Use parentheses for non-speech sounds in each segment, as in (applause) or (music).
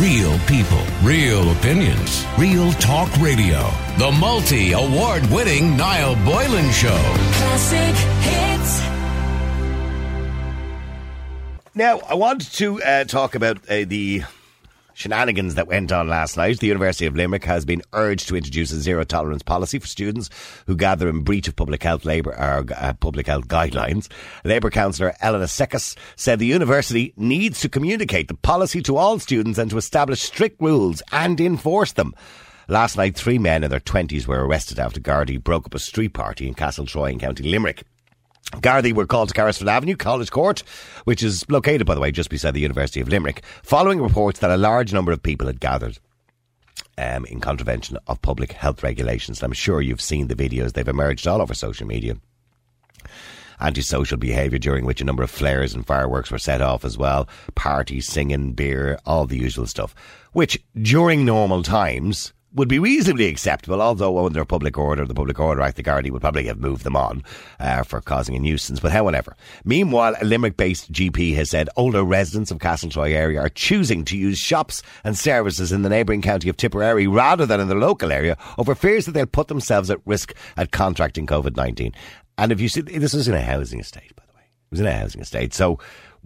Real people, real opinions, real talk radio. The multi award winning Niall Boylan Show. Classic hits. Now, I want to uh, talk about uh, the shenanigans that went on last night. The University of Limerick has been urged to introduce a zero tolerance policy for students who gather in breach of public health Labour or uh, public health guidelines. Labour councillor Elena Secas said the university needs to communicate the policy to all students and to establish strict rules and enforce them. Last night, three men in their 20s were arrested after Gardaí broke up a street party in Castle Troy in County Limerick. Gardaí were called to Carrisford Avenue, College Court, which is located, by the way, just beside the University of Limerick, following reports that a large number of people had gathered um, in contravention of public health regulations. I'm sure you've seen the videos, they've emerged all over social media. Antisocial behaviour during which a number of flares and fireworks were set off as well, parties, singing, beer, all the usual stuff, which during normal times would be reasonably acceptable, although under public order, the Public Order Act, the Gardaí would probably have moved them on uh, for causing a nuisance. But however, meanwhile, a Limerick-based GP has said older residents of Castletroy area are choosing to use shops and services in the neighbouring county of Tipperary rather than in the local area over fears that they'll put themselves at risk at contracting COVID-19. And if you see, this was in a housing estate, by the way. It was in a housing estate. So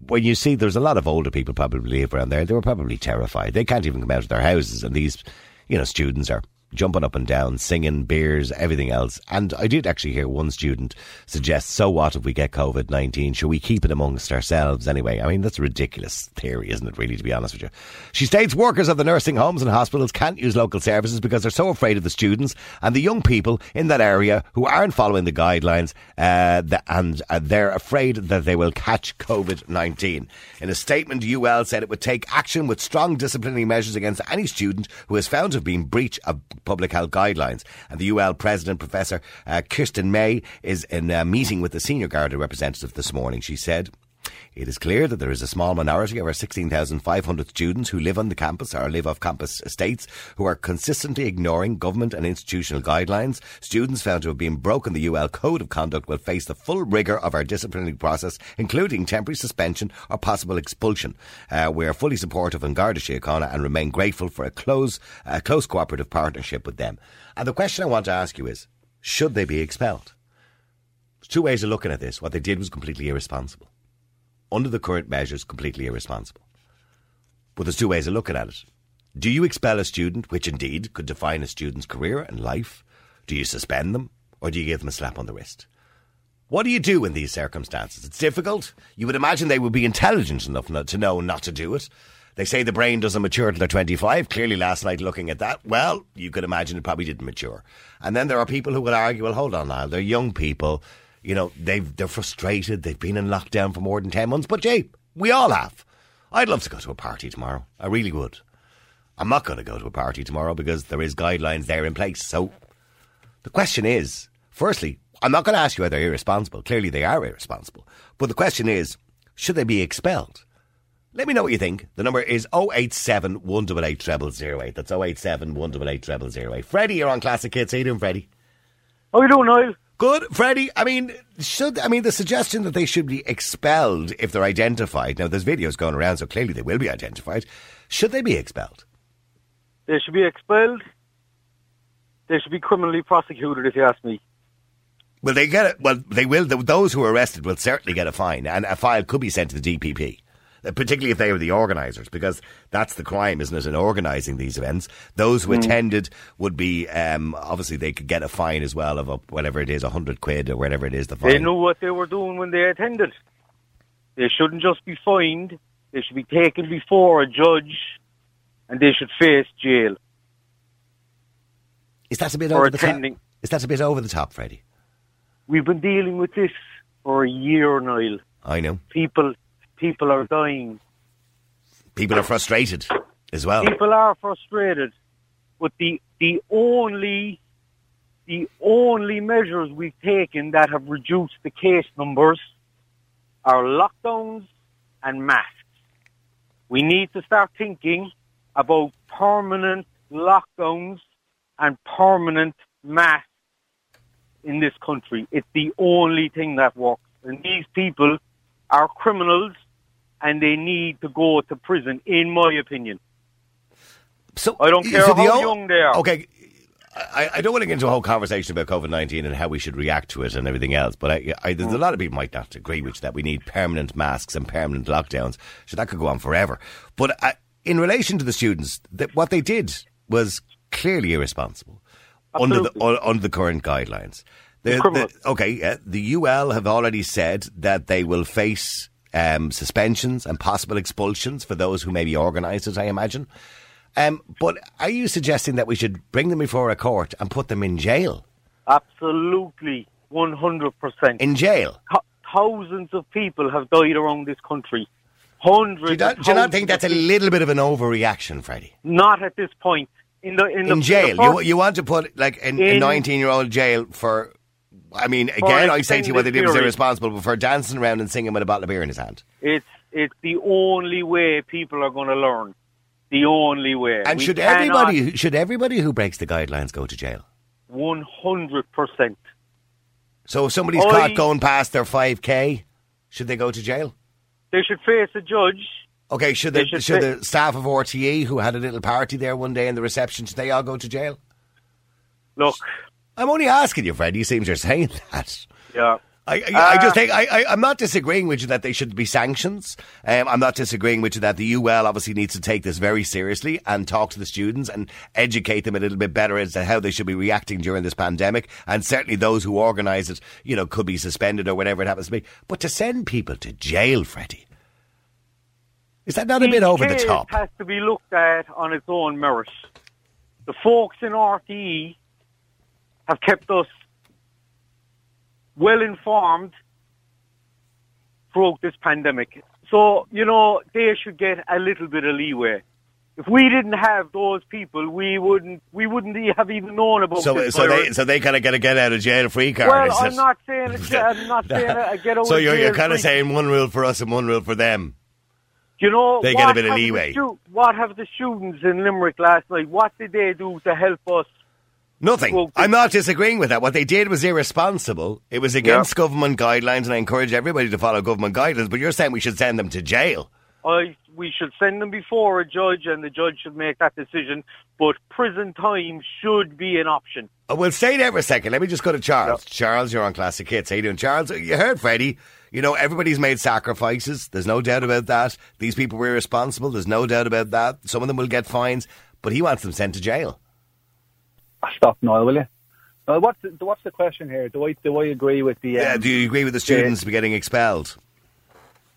when you see there's a lot of older people probably live around there, they were probably terrified. They can't even come out of their houses, and these you know, students are jumping up and down, singing, beers, everything else. And I did actually hear one student suggest, so what if we get COVID 19? Should we keep it amongst ourselves anyway? I mean, that's a ridiculous theory, isn't it, really, to be honest with you? She states workers of the nursing homes and hospitals can't use local services because they're so afraid of the students and the young people in that area who aren't following the guidelines uh, and uh, they're afraid that they will catch COVID 19. In a statement, UL said it would take action with strong disciplinary measures against any student who is found to have been breach of public health guidelines. And the UL president, Professor uh, Kerstin Mey, is in a meeting with the senior Garda representative this morning. She said, it is clear that there is a small minority of our 16,500 students who live on the campus or live off campus estates who are consistently ignoring government and institutional guidelines. Students found to have been broken the UL Code of Conduct will face the full rigour of our disciplinary process, including temporary suspension or possible expulsion. Uh, we are fully supportive in Garda Síochána and remain grateful for a close, close cooperative partnership with them. And the question I want to ask you is, should they be expelled? There's two ways of looking at this. What they did was completely irresponsible under the current measures, completely irresponsible. But there's two ways of looking at it. Do you expel a student, which indeed could define a student's career and life? Do you suspend them, or do you give them a slap on the wrist? What do you do in these circumstances? It's difficult. You would imagine they would be intelligent enough not to know not to do it. They say the brain doesn't mature till they're 25. Clearly, last night looking at that, well, you could imagine it probably didn't mature. And then there are people who will argue, well, hold on now, they're young people you know, they've, they're frustrated. They've been in lockdown for more than 10 months. But, Jay, we all have. I'd love to go to a party tomorrow. I really would. I'm not going to go to a party tomorrow because there is guidelines there in place. So the question is, firstly, I'm not going to ask you whether they're irresponsible. Clearly they are irresponsible. But the question is, should they be expelled? Let me know what you think. The number is 087 188 0008. That's 087 188 0008. Freddie, you're on Classic Hits. How you doing, Freddie? How you doing, Niall? Good, Freddie. I mean, should I mean the suggestion that they should be expelled if they're identified? Now, there's videos going around, so clearly they will be identified. Should they be expelled? They should be expelled. They should be criminally prosecuted, if you ask me. Will they get it? Well, they will. Those who are arrested will certainly get a fine, and a file could be sent to the DPP. Uh, particularly if they were the organisers, because that's the crime, isn't it, in organising these events. Those who mm. attended would be, um, obviously, they could get a fine as well of a, whatever it is, a hundred quid or whatever it is. The fine. They knew what they were doing when they attended. They shouldn't just be fined. They should be taken before a judge, and they should face jail. Is that a bit over attending. the top? Is that a bit over the top, Freddie? We've been dealing with this for a year, Niall. I know. People people are dying. People are frustrated as well. People are frustrated. But the the only the only measures we've taken that have reduced the case numbers are lockdowns and masks. We need to start thinking about permanent lockdowns and permanent masks in this country. It's the only thing that works. And these people are criminals and they need to go to prison, in my opinion. So I don't care so how o- young they are. Okay, I, I don't want to get into a whole conversation about COVID nineteen and how we should react to it and everything else. But I, I, there's a Mm. lot of people might not agree with that we need permanent masks and permanent lockdowns. So that could go on forever. But in relation to the students, that what they did was clearly irresponsible under the under the current guidelines. The, the- okay, yeah, the UL have already said that they will face um, suspensions and possible expulsions for those who maybe organised it. I imagine. Um, but are you suggesting that we should bring them before a court and put them in jail? Absolutely, one hundred percent. In jail? Thousands of people have died around this country. Hundreds. Do you not, do you not think that's a little bit of an overreaction, Freddie? Not at this point. In the in, the In jail, the you you want to put like an, a nineteen-year-old jail for? I mean, an again, I say to you whether extended it was irresponsible, but for dancing around and singing with a bottle of beer in his hand. It's it's the only way people are going to learn. The only way. And We should everybody who- should everybody who breaks the guidelines go to jail? One hundred percent. So if somebody's I- caught going past their five k, should they go to jail? They should face a judge. Okay, should the should should the staff of RTE who had a little party there one day in the reception should they all go to jail? Look, I'm only asking you, Fred. You seem you're saying (laughs) that. yeah. I, I, I just Uh, think I, I, I'm not disagreeing with you that they should be sanctions. Um, I'm not disagreeing with you that the UL obviously needs to take this very seriously and talk to the students and educate them a little bit better as to how they should be reacting during this pandemic. And certainly those who organise it, you know, could be suspended or whatever it happens to be. But to send people to jail, Freddie, is that not a bit over the top? has to be looked at on its own merit. The folks in RTE have kept us well informed throughout this pandemic. So, you know, they should get a little bit of leeway. If we didn't have those people, we wouldn't we wouldn't have even known about So, this so they, virus. so they kind of get a get out of jail free card. Well, I'm not saying it's, (laughs) I'm not saying a get over So you're, you're kind of saying one rule for us and one rule for them. You know, They get a bit of the leeway. what have the students in Limerick last night? What did they do to help us? Nothing. Well, I'm not disagreeing with that. What they did was irresponsible. It was against government guidelines, and I encourage everybody to follow government guidelines. But you're saying we should send them to jail. I we should send them before a judge, and the judge should make that decision. But prison time should be an option. Uh, We'll stay there for a second. Let me just go to Charles. Charles, you're on Classic Hits. How you doing, Charles? You heard Freddie. You know, everybody's made sacrifices. There's no doubt about that. These people were irresponsible. There's no doubt about that. Some of them will get fines, but he wants them sent to jail. I stop, Noel, will you? Uh, what's the, what's the question here? Do I do I agree with the? Um, Yeah, do you agree with the students getting expelled?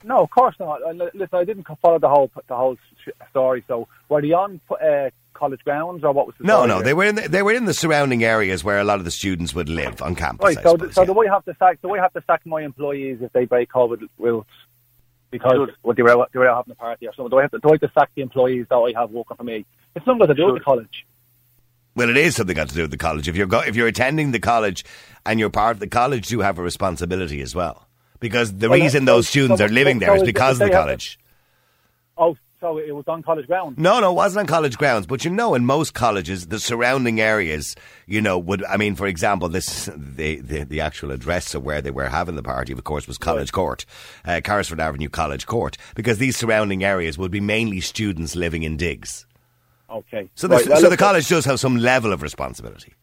No, of course not. Li- Listen, I didn't follow the whole the whole sh- story. So were they on uh, college grounds or what was the No, story no, here? they were in the, they were in the surrounding areas where a lot of the students would live on campus. Right. I So, suppose, so yeah. do we have to sack? Do we have to sack my employees if they break COVID rules? Because well, they were they were out having a party or something. Do I have to do I have to sack the employees that I have working for me? It's nothing got to do with the college. Well, it is something got to do with the college. If you're go- if you're attending the college and you're part of the college, you have a responsibility as well. Because the Well, reason those students so- are living so- there is because of the college. Oh, so it was on college grounds. No, no, it wasn't on college grounds. But you know, in most colleges, the surrounding areas, you know, would I mean, for example, this the the, the actual address of where they were having the party, of course, was College Court, uh, Carrisford Avenue College Court, because these surrounding areas would be mainly students living in digs. Okay. So, the, Right, well, so the college does have some level of responsibility.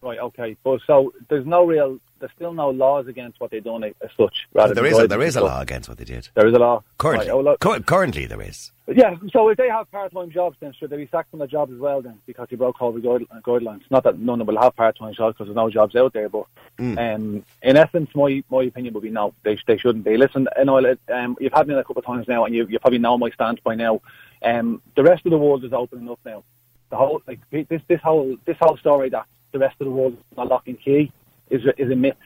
Right. Okay. But so there's no real. There's still no laws against what they're doing as such. Rather there is a, there is a law against what they did. There is a law. Currently, Right, oh, look, Cur- currently there is. yeah. So if they have part-time jobs, then should they be sacked from their jobs as well? Then because they broke COVID guide- guidelines. Not that none of them will have part-time jobs because there's no jobs out there. But Mm. um, in essence, my my opinion would be no. They they shouldn't be. Listen, you know, um, you've had me a couple of times now, and you you probably know my stance by now. Um, the rest of the world is opening up now. The whole like this this whole this whole story that the rest of the world is not lock and key is a- is a myth.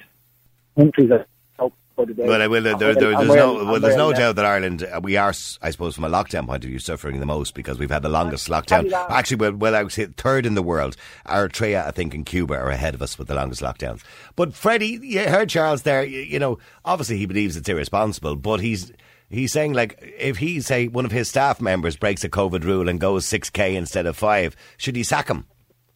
Countries are out by the day. Well, I will, there, there, there's no, well, there's no doubt that Ireland, uh, we are, I suppose, from a lockdown point of view, suffering the most because we've had the longest lockdown. Actually, well, well, I would say third in the world. Eritrea, I think, and Cuba are ahead of us with the longest lockdowns. But Freddie, you heard Charles there. You, you know, obviously he believes it's irresponsible, but he's he's saying like if he say one of his staff members breaks a COVID rule and goes six k instead of five, should he sack him?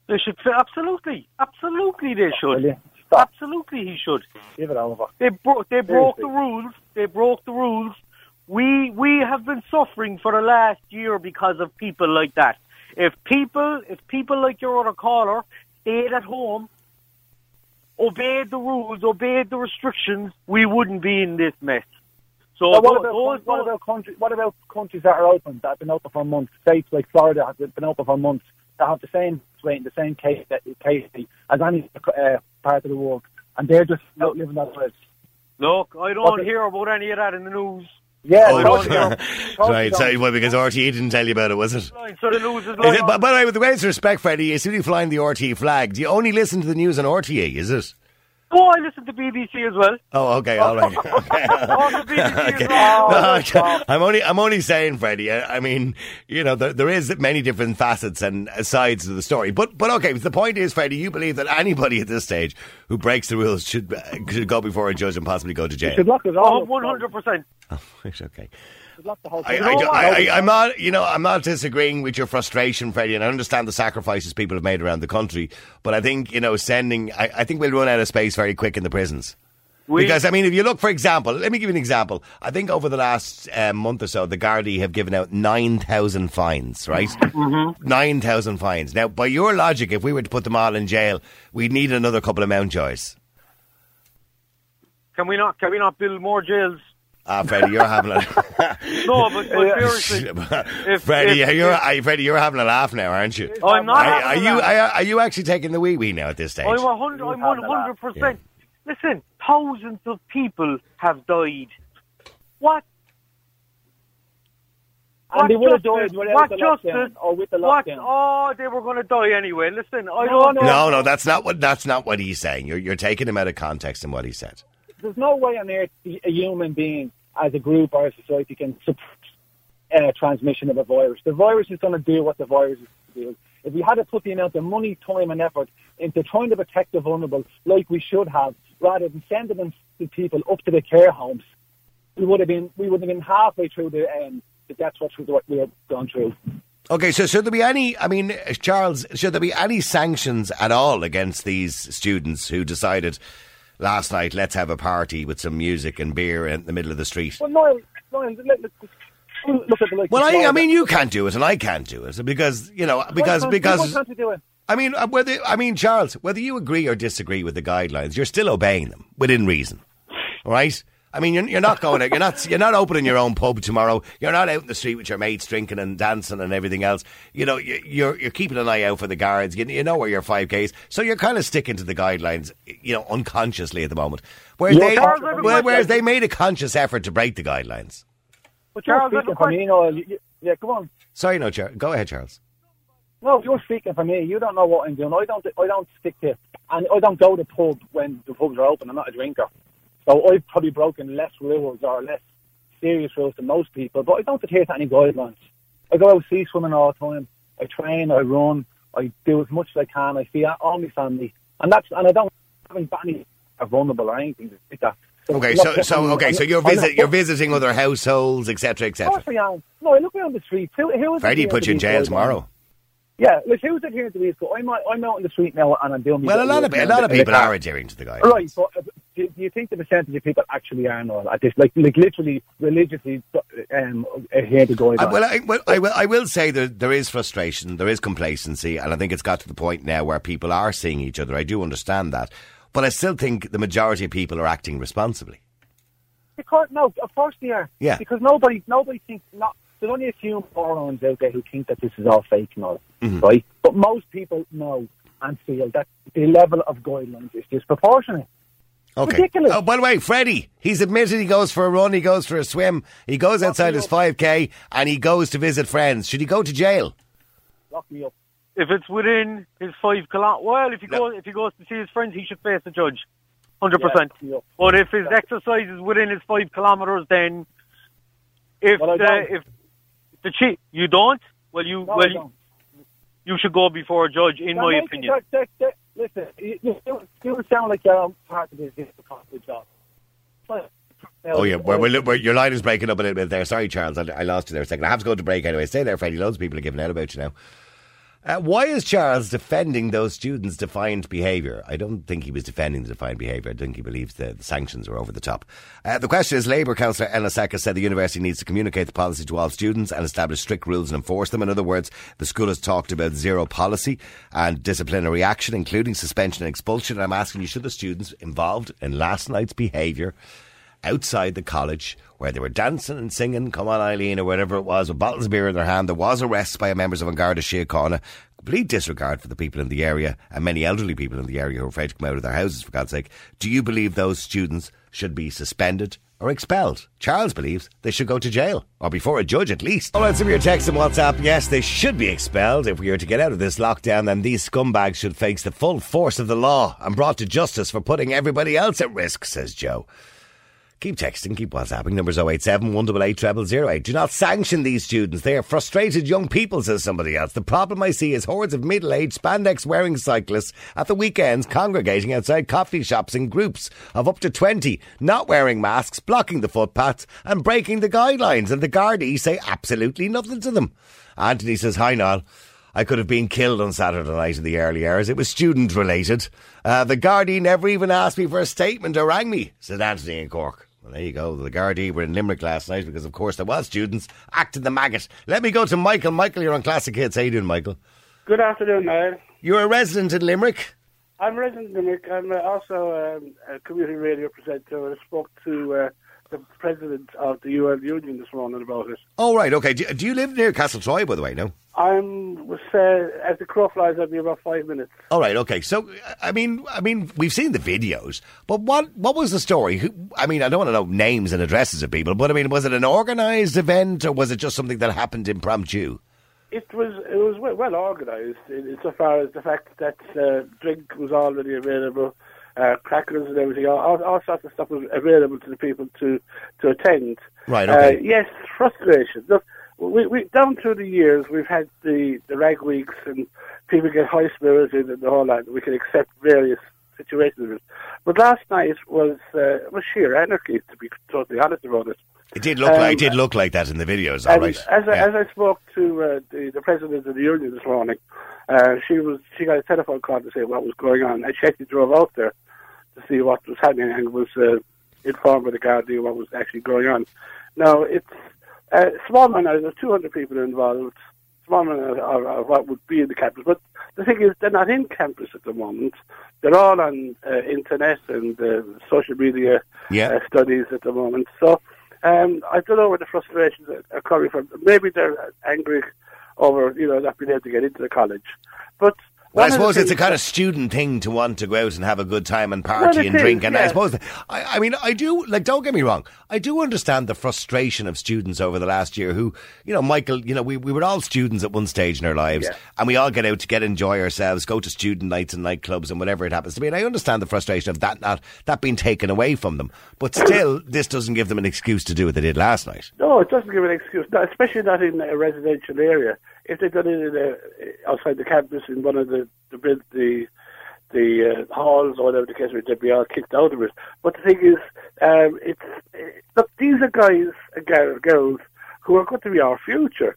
They should absolutely, absolutely, they should. Stop. Absolutely, he should. Give it over. They broke. They broke the rules. They broke the rules. We we have been suffering for the last year because of people like that. If people, if people like your other caller stayed at home, obeyed the rules, obeyed the restrictions, we wouldn't be in this mess. So But what those, about, those, what about countries? What about countries that are open that have been open for months? States like Florida have been open for months that have the same rate, the same case case as any uh, part of the world, and they're just not living that lives. look, I don't What- hear about any of that in the news. Yeah, Oh, I totally don't don't. know. Totally right, don't. well, because RTE didn't tell you about it, was it? So the news is Is lying it, by, by the way, with the greatest respect, Freddie, as soon as you flying the RTE flag, do you only listen to the news on RTE, is it? Oh, I listen to BBC as well. Oh, okay, all right. (laughs) (laughs) Okay. Oh, the BBC Okay. as well. No. I'm only, I'm only saying, Freddie. I, I mean, you know, there, there is many different facets and sides to the story. But, but okay. The point is, Freddie, you believe that anybody at this stage who breaks the rules should uh, should go before a judge and possibly go to jail. Good luck us Oh, all. up. 100%. Right, okay. Should lock the whole I, thing I, up. I, I, I'm not, you know, I'm not disagreeing with your frustration, Freddie, and I understand the sacrifices people have made around the country. But I think, you know, sending, I, I think we'll run out of space very quick in the prisons. We, Because I mean, if you look, for example, let me give you an example. I think over the last um, month or so, the Gardaí have given out nine thousand fines. Right, mm-hmm. thousand fines. Now, by your logic, if we were to put them all in jail, we'd need another couple of Mountjoys. can we not, can we not build more jails? Ah, Freddie, you're having a (laughs) No, but, but seriously, (laughs) if- Freddie, if- you're if- Freddie, you're having a laugh now, aren't you? I'm not. Are, are a you laugh. are, are you actually taking the wee wee now at this stage? I'm hundred. I'm You one have the laugh. hundred percent. Listen, thousands of people have died. What? And they would have justice- died without what the justice- lockdown or with the What? Oh, they were going to die anyway. Listen, I No, don't. no. no, no, that's not what that's not what he's saying. You're you're taking him out of context in what he said. There's no way on earth a human being, as a group or a society, can suppress uh, transmission of a virus. The virus is going to do what the virus is to do. If we had to put the amount of money, time, and effort into trying to protect the vulnerable, like we should have, rather than sending them the people up to the care homes, we would have been we would have been halfway through the um, the death watch what we have gone through. Okay, so should there be any? I mean, Charles, should there be any sanctions at all against these students who decided last night let's have a party with some music and beer in the middle of the street? Well, Niall, Niall, let, let, look at the like. Well, I, I mean, you can't do it, and I can't do it because you know because because why can't you do it? I mean uh, whether I mean Charles, whether you agree or disagree with the guidelines, you're still obeying them within reason, all right? I mean, you're, you're not going out. You're not. You're not opening your own pub tomorrow. You're not out in the street with your mates drinking and dancing and everything else. You know, you- you're you're keeping an eye out for the guards. You, you know where your five k's. So you're kind of sticking to the guidelines. You know, unconsciously at the moment. Whereas You're they, Charles, every where- whereas they made a conscious effort to break the guidelines. But you're Charles, speaking for me, Niall. You, you, yeah, come on. Sorry, no, Charles. Go ahead, Charles. No, you're speaking for me. You don't know what I'm doing. I don't. I don't stick to, and I don't go to pub when the pubs are open. I'm not a drinker, so I've probably broken less rules or less serious rules than most people. But I don't adhere to any guidelines. I go out sea swimming all the time. I train. I run. I do as much as I can. I see all my family, and that's and I don't haven't got any vulnerable or anything like that. So Okay, look, so so okay, so you're visit you're visiting other households, etc., Of course etc. I am. No, I look around the street. Who, who is Freddie put you in jail tomorrow. Yeah, like who's adhering to these? I'm I'm out in the street now and I'm doing. Well, a lot of a lot of people are adhering to the guidelines. Right, but do, do you think the percentage of people actually are not at this? Like, like literally religiously um, adhere to guidelines. I, well, I, well, I will. I will say that there is frustration, there is complacency, and I think it's got to the point now where people are seeing each other. I do understand that, but I still think the majority of people are acting responsibly. Because, no, of course they are. Yeah. Because nobody, nobody thinks not. There's only a few morons out there who think that this is all fake and all, Mm-hmm. right? But most people know and feel that the level of guidelines is disproportionate. Okay. Ridiculous. Oh, by the way, Freddie, he's admitted he goes for a run, he goes for a swim, he goes outside his 5k, and he goes to visit friends. Should he go to jail? Lock me up. If it's within his five kilometers, well, if he No. goes if he goes to see his friends, he should face the judge, hundred percent. Yeah, yeah. But if his exercise is within his five kilometers, then if Well, the if the chief you don't, well you No, well you, should go before a judge, in That my opinion. that- that- listen, you, you, you sound like you're part of this difficult job. But- Oh yeah, well, well, well, your line is breaking up a little bit there. Sorry, Charles, I, I lost you there a second. I have to go to break anyway. Stay there, Freddie. Loads of people are giving out about you now. Uh, why is Charles defending those students' defiant behaviour? I don't think he was defending the defiant behaviour. I think he believes the, the sanctions were over the top. Uh, the question is Labour councillor Ella Saka said the university needs to communicate the policy to all students and establish strict rules and enforce them. In other words, the school has talked about zero policy and disciplinary action, including suspension and expulsion. And I'm asking you, should the students involved in last night's behaviour outside the college where they were dancing and singing Come on Eileen or whatever it was with bottles of beer in their hand. There was arrests by members of An Garda Síochána. Complete disregard for the people in the area and many elderly people in the area who are afraid to come out of their houses, for God's sake. Do you believe those students should be suspended or expelled? Charles believes they should go to jail, or before a judge at least. All right, some of your texts and WhatsApp. Yes, they should be expelled. If we are to get out of this lockdown, then these scumbags should face the full force of the law and brought to justice for putting everybody else at risk, says Joe. Keep texting, keep WhatsApping. Numbers 087 188 0008. Do not sanction these students. They are frustrated young people, says somebody else. The problem I see is hordes of middle aged spandex wearing cyclists at the weekends congregating outside coffee shops in groups of up to 20, not wearing masks, blocking the footpaths, and breaking the guidelines. And the Gardaí say absolutely nothing to them. Anthony says, Hi, Niall. I could have been killed on Saturday night in the early hours. It was student related. Uh, the Gardaí never even asked me for a statement or rang me, said Anthony in Cork. Well, there you go. The Gardaí were in Limerick last night because, of course, there was students acting the maggot. Let me go to Michael. Michael, you're on Classic Hits. How you doing, Michael? Good afternoon, Niall. You're a resident in Limerick. I'm a resident in Limerick. I'm uh, also um, a community radio presenter. I spoke to uh, the president of the UL Union this morning about it. Oh, right. Okay. Do, do you live near Castle Troy, by the way? No. I'm was uh, as the crow flies. I'll be about five minutes. All right. Okay. So, I mean, I mean, we've seen the videos, but what what was the story? Who, I mean, I don't want to know names and addresses of people, but I mean, was it an organised event or was it just something that happened impromptu? It was it was well, well organised insofar as the fact that uh, drink was already available, uh, crackers and everything, all, all sorts of stuff was available to the people to to attend. Right, okay. Uh, yes, frustration. Look, we, we down through the years we've had the the rag weeks and people get high spirited and the whole lot. We can accept various situations, but last night was uh, was sheer anarchy. To be totally honest about it. It did look Um, like it did look like that in the videos. All right. As, I, Yeah. as I spoke to uh, the, the president of the union this morning, uh, she was she got a telephone call to say what was going on, and she actually drove out there to see what was happening and was uh, informed by the Guardian what was actually going on. Now it's uh, small minority. There's 200 people involved. Small minority of, of what would be in the campus, but the thing is, they're not in campus at the moment. They're all on uh, internet and uh, social media Yeah. uh, studies at the moment. So um, I don't know where the frustrations are, are coming from. Maybe they're angry over you know not being able to get into the college, but. Well, I one of the suppose it's a kind of student thing to want to go out and have a good time and party and is, drink. And I suppose, I, I mean, I do, like, don't get me wrong. I do understand the frustration of students over the last year who, you know, Michael, you know, we, we were all students at one stage in our lives Yeah. and we all get out to get enjoy ourselves, go to student nights and nightclubs and whatever it happens to be. And I understand the frustration of that not, that being taken away from them. But still, this doesn't give them an excuse to do what they did last night. No, it doesn't give an excuse, no, especially not in a residential area. If they've done it in a, outside the campus in one of the the the the uh, halls or whatever the case, may be, they'd all kicked out of it. But the thing is, um, it's uh, look, these are guys and girl- girls who are going to be our future.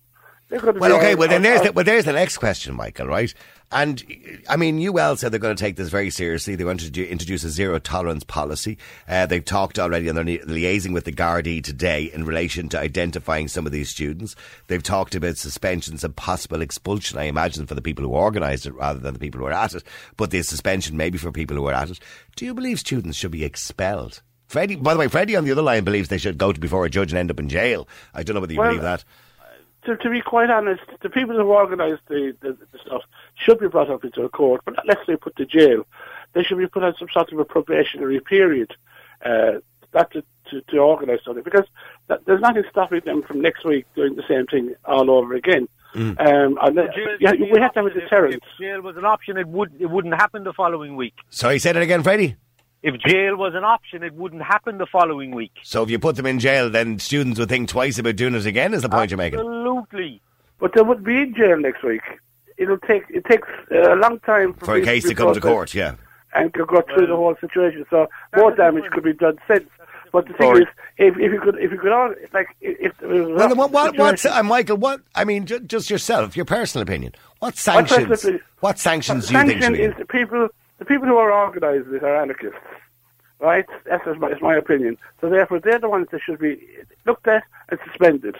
They're going to Well, okay. Well, then our- there's our- the, well, there's the next question, Michael. Right? And I mean, you UL said they're going to take this very seriously. They want to do, introduce a zero tolerance policy. Uh, they've talked already, and they're liaising with the Gardaí today in relation to identifying some of these students. They've talked about suspensions and possible expulsion. I imagine for the people who organised it rather than the people who are at it. But the suspension maybe for people who are at it. Do you believe students should be expelled? Freddie, by the way, Freddie on the other line believes they should go to before a judge and end up in jail. I don't know whether you Well, believe that. To, to be quite honest, the people who organised the, the, the stuff should be brought up into a court, but not necessarily put to jail. They should be put on some sort of a probationary period, uh, not to, to, to organise something, because that, there's nothing stopping them from next week doing the same thing all over again. Um, and Jail- yeah, we have to have a option, if- deterrent. If jail was an option, it would it wouldn't happen the following week. Sorry, said it again, Freddie. If jail was an option, it wouldn't happen the following week. So if you put them in jail, then students would think twice about doing it again. Is the point you're making? Absolutely. But they would be in jail next week. It'll take it takes uh, a long time For a case to come to court, yeah. and could go through the whole situation. So more damage could be done since. But the thing is, if, if you could, if you could all like, if, if Well, then what, what, what's, uh, Michael, what, I mean, ju- just yourself, your personal opinion. What personal sanctions, opinion- what sanctions do you think should sanction be? is the people, the people who are organising this are anarchists, right? That's my, is my opinion. So therefore, they're the ones that should be looked at and suspended.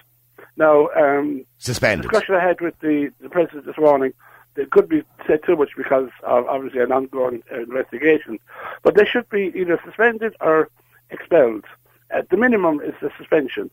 Now, um, Suspended. discussion I had with the, the president this morning, there could be said too much because of obviously an ongoing uh, investigation, but they should be either suspended or expelled. At the minimum, is the suspension,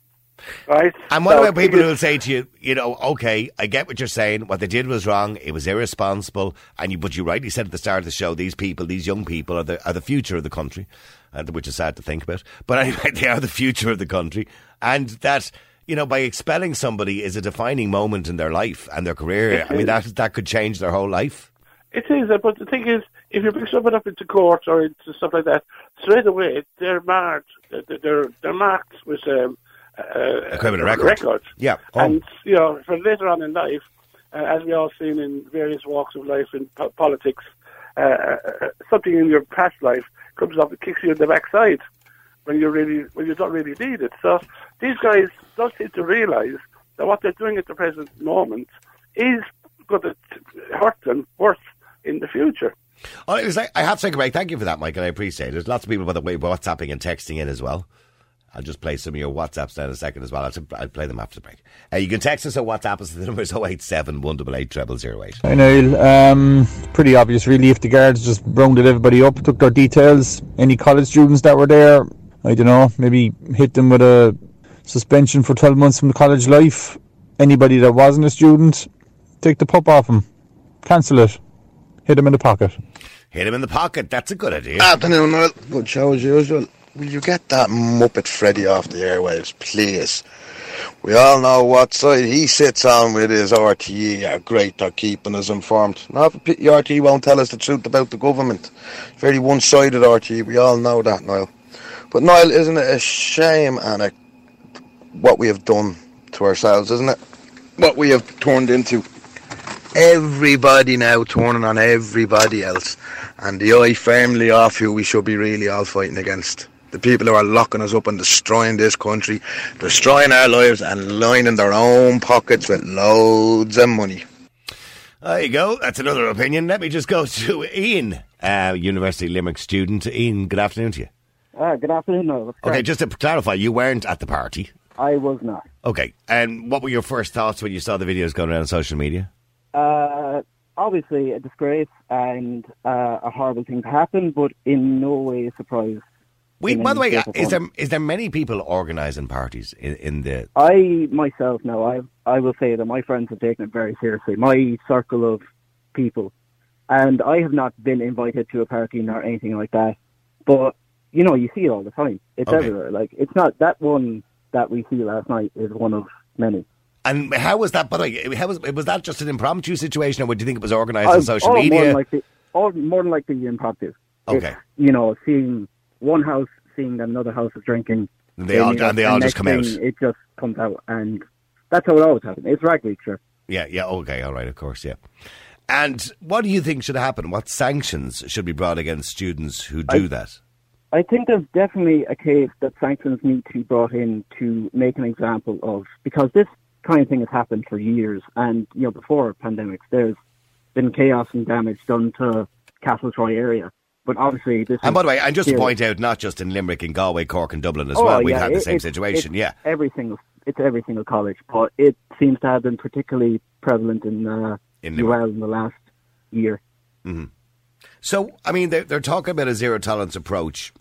right? And what So about people who will say to you, you know, okay, I get what you're saying. What they did was wrong. It was irresponsible. And you, but you rightly said at the start of the show, these people, these young people, are the are the future of the country, uh, which is sad to think about. But (laughs) anyway, they are the future of the country, and that. You know, by expelling somebody is a defining moment in their life and their career. I mean, that that could change their whole life. It is, uh, but the thing is, if you bring someone up into court or into stuff like that, straight away they're marked. They're they're, they're marked with um, uh, A criminal record. records. Yeah. Oh. and you know, for later on in life, uh, as we all seen in various walks of life in po- politics, uh, uh, something in your past life comes up and kicks you in the backside when you really when you don't really need it. So these guys don't seem to realise that what they're doing at the present moment is going to hurt them worse in the future. Oh, like, I have to take a break. Thank you for that, Michael. I appreciate it. There's lots of people, by the way, WhatsApping and texting in as well. I'll just play some of your WhatsApps now in a second as well. I'll, I'll play them after the break. Uh, you can text us or WhatsApp us. The number is 087 188 0008. Hi Niall. Um, pretty obvious really if the guards just rounded everybody up, took their details, any college students that were there, I don't know, maybe hit them with a suspension for 12 months from the college life. Anybody that wasn't a student, take the pup off them, cancel it, hit them in the pocket. Hit him in the pocket. That's a good idea. Afternoon, Noel. Good show as usual. Will you get that Muppet Freddie off the airwaves, please? We all know what side he sits on with his RTE. Are great, they're keeping us informed. Now, if the RTE won't tell us the truth about the government. Very one-sided RTE. We all know that, Niall. But Niall, isn't it a shame and a, what we have done to ourselves, isn't it? What we have turned into. Everybody now turning on everybody else, and the eye firmly off who we should be really all fighting against. The people who are locking us up and destroying this country, destroying our lives, and lining their own pockets with loads of money. There you go. That's another opinion. Let me just go (laughs) to Ian, uh, University Limerick student. Ian, good afternoon to you. Uh, good afternoon. Okay, just to clarify, you weren't at the party. I was not. Okay, and what were your first thoughts when you saw the videos going around on social media? Uh, obviously, a disgrace and uh, a horrible thing to happen, but in no way a surprise. We, by the way, is there is there many people organising parties in, in the? I myself, no, I I will say that my friends have taken it very seriously. My circle of people, and I have not been invited to a party nor anything like that. But you know, you see it all the time. It's Okay. everywhere. Like it's not that one that we see last night is one of many. And how was that? By the way, how was was that just an impromptu situation, or do you think it was organised Uh, on social all More media? than likely, all more than likely impromptu. Okay. It's, you know, seeing one house, seeing that another house is drinking. And they all- and they all just come out. It just comes out, and that's how it always happens. It's rugby, sure. Yeah, yeah, okay, all right, of course, yeah. And what do you think should happen? What sanctions should be brought against students who do I- that? I think there's definitely a case that sanctions need to be brought in to make an example of because this kind of thing has happened for years, and you know before pandemics, there's been chaos and damage done to Castletroy area. But obviously, this. And by the way, and just to point out, not just in Limerick, in Galway, Cork, and Dublin as Oh, well, we've yeah, had the it- same it's- situation. Yeah, every single it's every single college, but it seems to have been particularly prevalent in uh, In UL in the last year. So, I mean, they're, they're talking about a zero tolerance approach,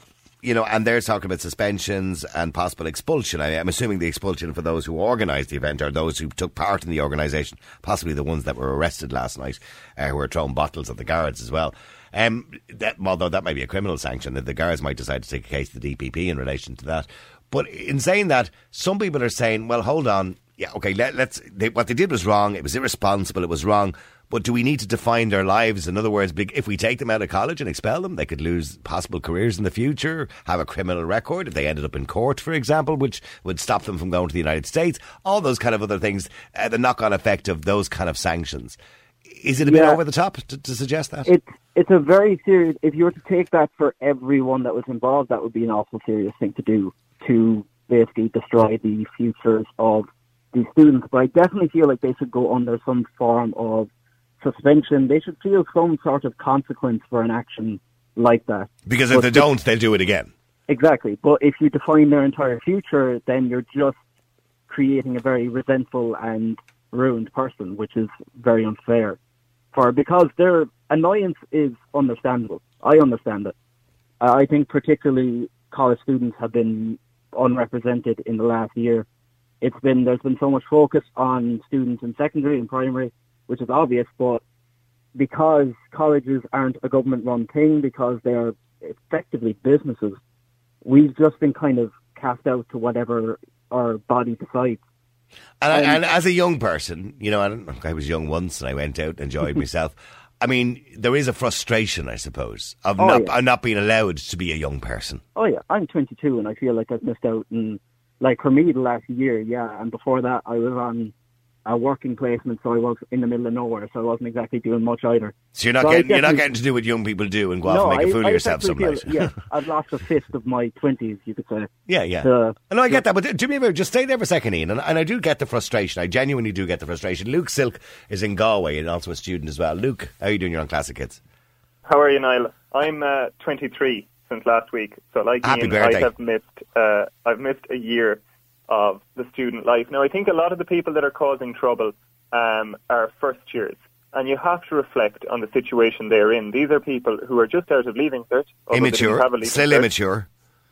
you know, and they're talking about suspensions and possible expulsion. I, I'm assuming the expulsion for those who organised the event or those who took part in the organisation, possibly the ones that were arrested last night, uh, who were throwing bottles at the guards as well. Um, that, although that might be a criminal sanction, that the guards might decide to take a case to the DPP in relation to that. But in saying that, some people are saying, well, hold on. Yeah, okay, let, let's. They, what they did was wrong. It was irresponsible. It was wrong. But do we need to define their lives? In other words, if we take them out of college and expel them, they could lose possible careers in the future, have a criminal record if they ended up in court, for example, which would stop them from going to the United States. All those kind of other things, uh, the knock on effect of those kind of sanctions. Is it a bit over the top to, to suggest that? It's it's a very serious. If you were to take that for everyone that was involved, that would be an awful serious thing to do. to basically destroy the futures of these students. But I definitely feel like they should go under some form of suspension. They should feel some sort of consequence for an action like that. Because if But they don't, they'll do it again. Exactly. But if you define their entire future, then you're just creating a very resentful and ruined person, which is very unfair. For because their annoyance is understandable. I understand it. Uh, I think particularly college students have been unrepresented in the last year. It's been there's been so much focus on students in secondary and primary, which is obvious, but because colleges aren't a government run thing, because they're effectively businesses, we've just been kind of cast out to whatever our body decides. And, Um, and as a young person, you know, I, don't, I was young once and I went out and enjoyed (laughs) myself. I mean, there is a frustration, I suppose, of Oh, not, yeah. of not being allowed to be a young person. Oh yeah, I'm 22 and I feel like I've missed out. And like for me, the last year, yeah, and before that, I was on a working placement, so I was in the middle of nowhere, so I wasn't exactly doing much either. So you're not So getting you're not getting to do what young people do and go off no, and make a I- fool I of yourself some definitely night. feel- yeah, I've lost a fifth of my 20s, you could say. Yeah, yeah. So- no, I get that, but do me a favor, just stay there for a second, Ian, and, and I do get the frustration. I genuinely do get the frustration. Luke Silk is in Galway and also a student as well. Luke, how are you doing? You're on Classic Hits. How are you, Niall? I'm uh, 23 since last week, so like Happy Ian, birthday. I have missed. Uh, I've missed a year of the student life. Now, I think a lot of the people that are causing trouble um, are first years, and you have to reflect on the situation they're in. These are people who are just out of leaving cert, although they didn't Immature, leaving still cert. immature.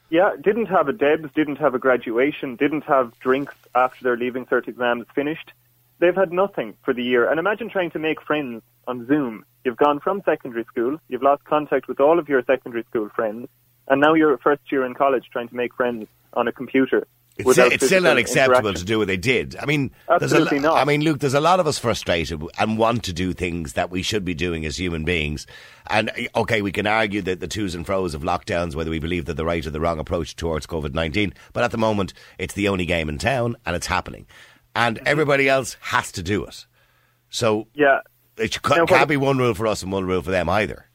Yeah, didn't have a DEBS, didn't have a graduation, didn't have drinks after their leaving cert exams finished. They've had nothing for the year. And imagine trying to make friends on Zoom. You've gone from secondary school, you've lost contact with all of your secondary school friends, and now you're first year in college trying to make friends on a computer. It's, without it's still not acceptable to do what they did. I mean, there's a, not. I mean, Luke, there's a lot of us frustrated and want to do things that we should be doing as human beings. And okay, we can argue that the twos and fro's of lockdowns, whether we believe they're the right or the wrong approach towards COVID nineteen. But at the moment, it's the only game in town, and it's happening, and mm-hmm. everybody else has to do it. So Yeah. it Now, can't, be one rule for us and one rule for them either.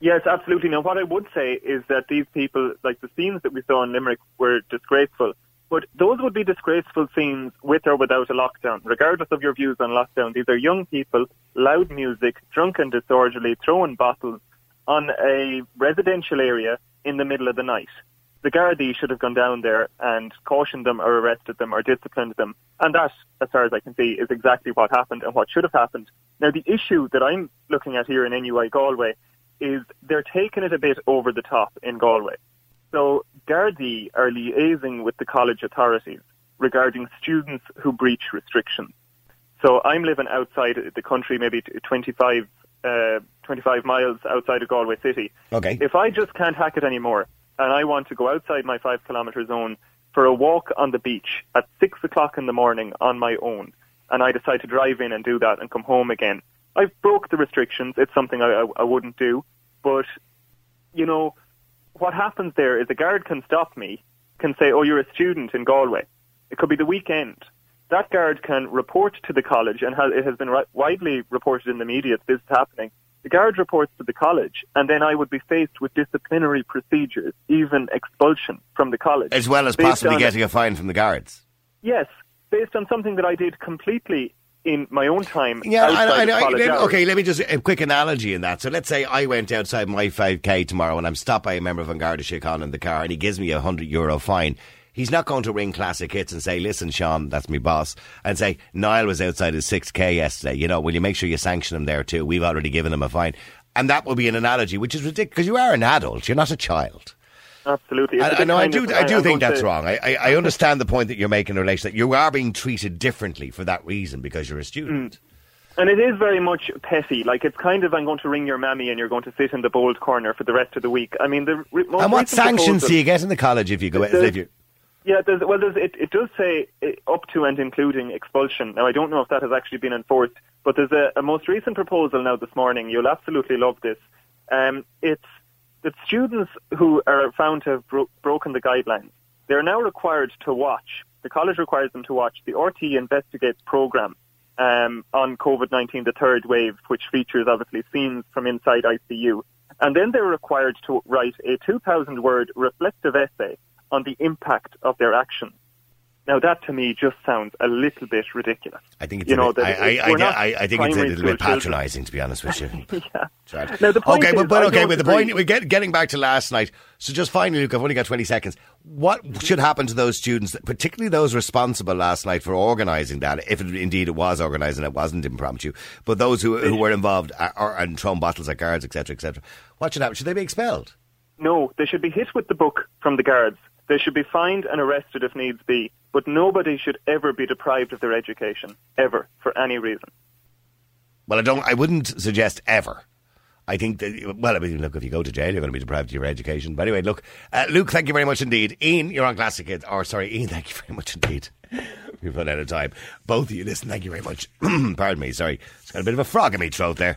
Yes, absolutely. Now, what I would say is that these people, like the scenes that we saw in Limerick, were disgraceful. But those would be disgraceful scenes with or without a lockdown, regardless of your views on lockdown. These are young people, loud music, drunk and disorderly, throwing bottles on a residential area in the middle of the night. The Gardaí should have gone down there and cautioned them or arrested them or disciplined them. And that, as far as I can see, is exactly what happened and what should have happened. Now, the issue that I'm looking at here in NUI Galway is they're taking it a bit over the top in Galway. So Gardaí are liaising with the college authorities regarding students who breach restrictions. So I'm living outside the country, maybe t- 25, uh, 25 miles outside of Galway city. Okay. If I just can't hack it anymore and I want to go outside my five kilometre zone for a walk on the beach at six o'clock in the morning on my own, and I decide to drive in and do that and come home again, I've broke the restrictions. It's something I, I, I wouldn't do. But, you know, what happens there is a guard can stop me, can say, oh, you're a student in Galway. It could be the weekend. That guard can report to the college, and it has been widely reported in the media that this is happening. The guard reports to the college, and then I would be faced with disciplinary procedures, even expulsion from the college. As well as possibly getting a fine from the guards. Yes, based on something that I did completely in my own time. Yeah, I, outside I, I, let- okay, let me just a quick analogy in that. So let's say I went outside my 5k tomorrow and I'm stopped by a member of An Garda Síochána in the car and he gives me a 100 euro fine. He's not going to ring Classic Hits and say, listen, Sean, that's my boss, and say, Niall was outside his 6k yesterday. You know, will you make sure you sanction him there too? We've already given him a fine. And that will be an analogy, which is ridiculous because you are an adult, you're not a child. Absolutely. I, I know, I do. of- I do think that's to- wrong. I, I, I understand the point that you're making in relation that you are being treated differently for that reason because you're a student. And it is very much petty. Like it's kind of I'm going to ring your mammy and you're going to sit in the bold corner for the rest of the week. I mean, the and what sanctions do you get in the college if you go? If you, Yeah, there's, well, there's, it, it does say uh, up to and including expulsion. Now, I don't know if that has actually been enforced, but there's a, a most recent proposal now this morning. You'll absolutely love this. Um, it's that students who are found to have bro- broken the guidelines, they're now required to watch. The college requires them to watch the RTE Investigates program um, on COVID-19, the third wave, which features obviously scenes from inside ICU. And then they're required to write a 2,000 word reflective essay on the impact of their actions. Now, that to me just sounds a little bit ridiculous. I think it's you a know bit, I, I, I, I, think it's a little bit patronising, to be honest with you. (laughs) yeah. Now, the point okay, is, but, but okay, don't the point we're get, getting back to last night. So just finally, Luke, I've only got twenty seconds. What should happen to those students, particularly those responsible last night for organising that, if it, indeed it was organised and it wasn't impromptu, but those who who were involved uh, or, and thrown bottles at guards, etc., etc. What should happen? Should they be expelled? No, they should be hit with the book from the guards. They should be fined and arrested if needs be, but nobody should ever be deprived of their education, ever, for any reason. Well, I don't. I wouldn't suggest ever. I think that. Well, I mean, look, if you go to jail, you're going to be deprived of your education. But anyway, look, uh, Luke, thank you very much indeed. Ian, you're on Classic Kids. Or sorry, Ian, (laughs) thank you very much indeed. (laughs) We've run out of time. Both of you, listen, thank you very much. (clears throat) Pardon me, sorry. It's got a bit of a frog in my throat there.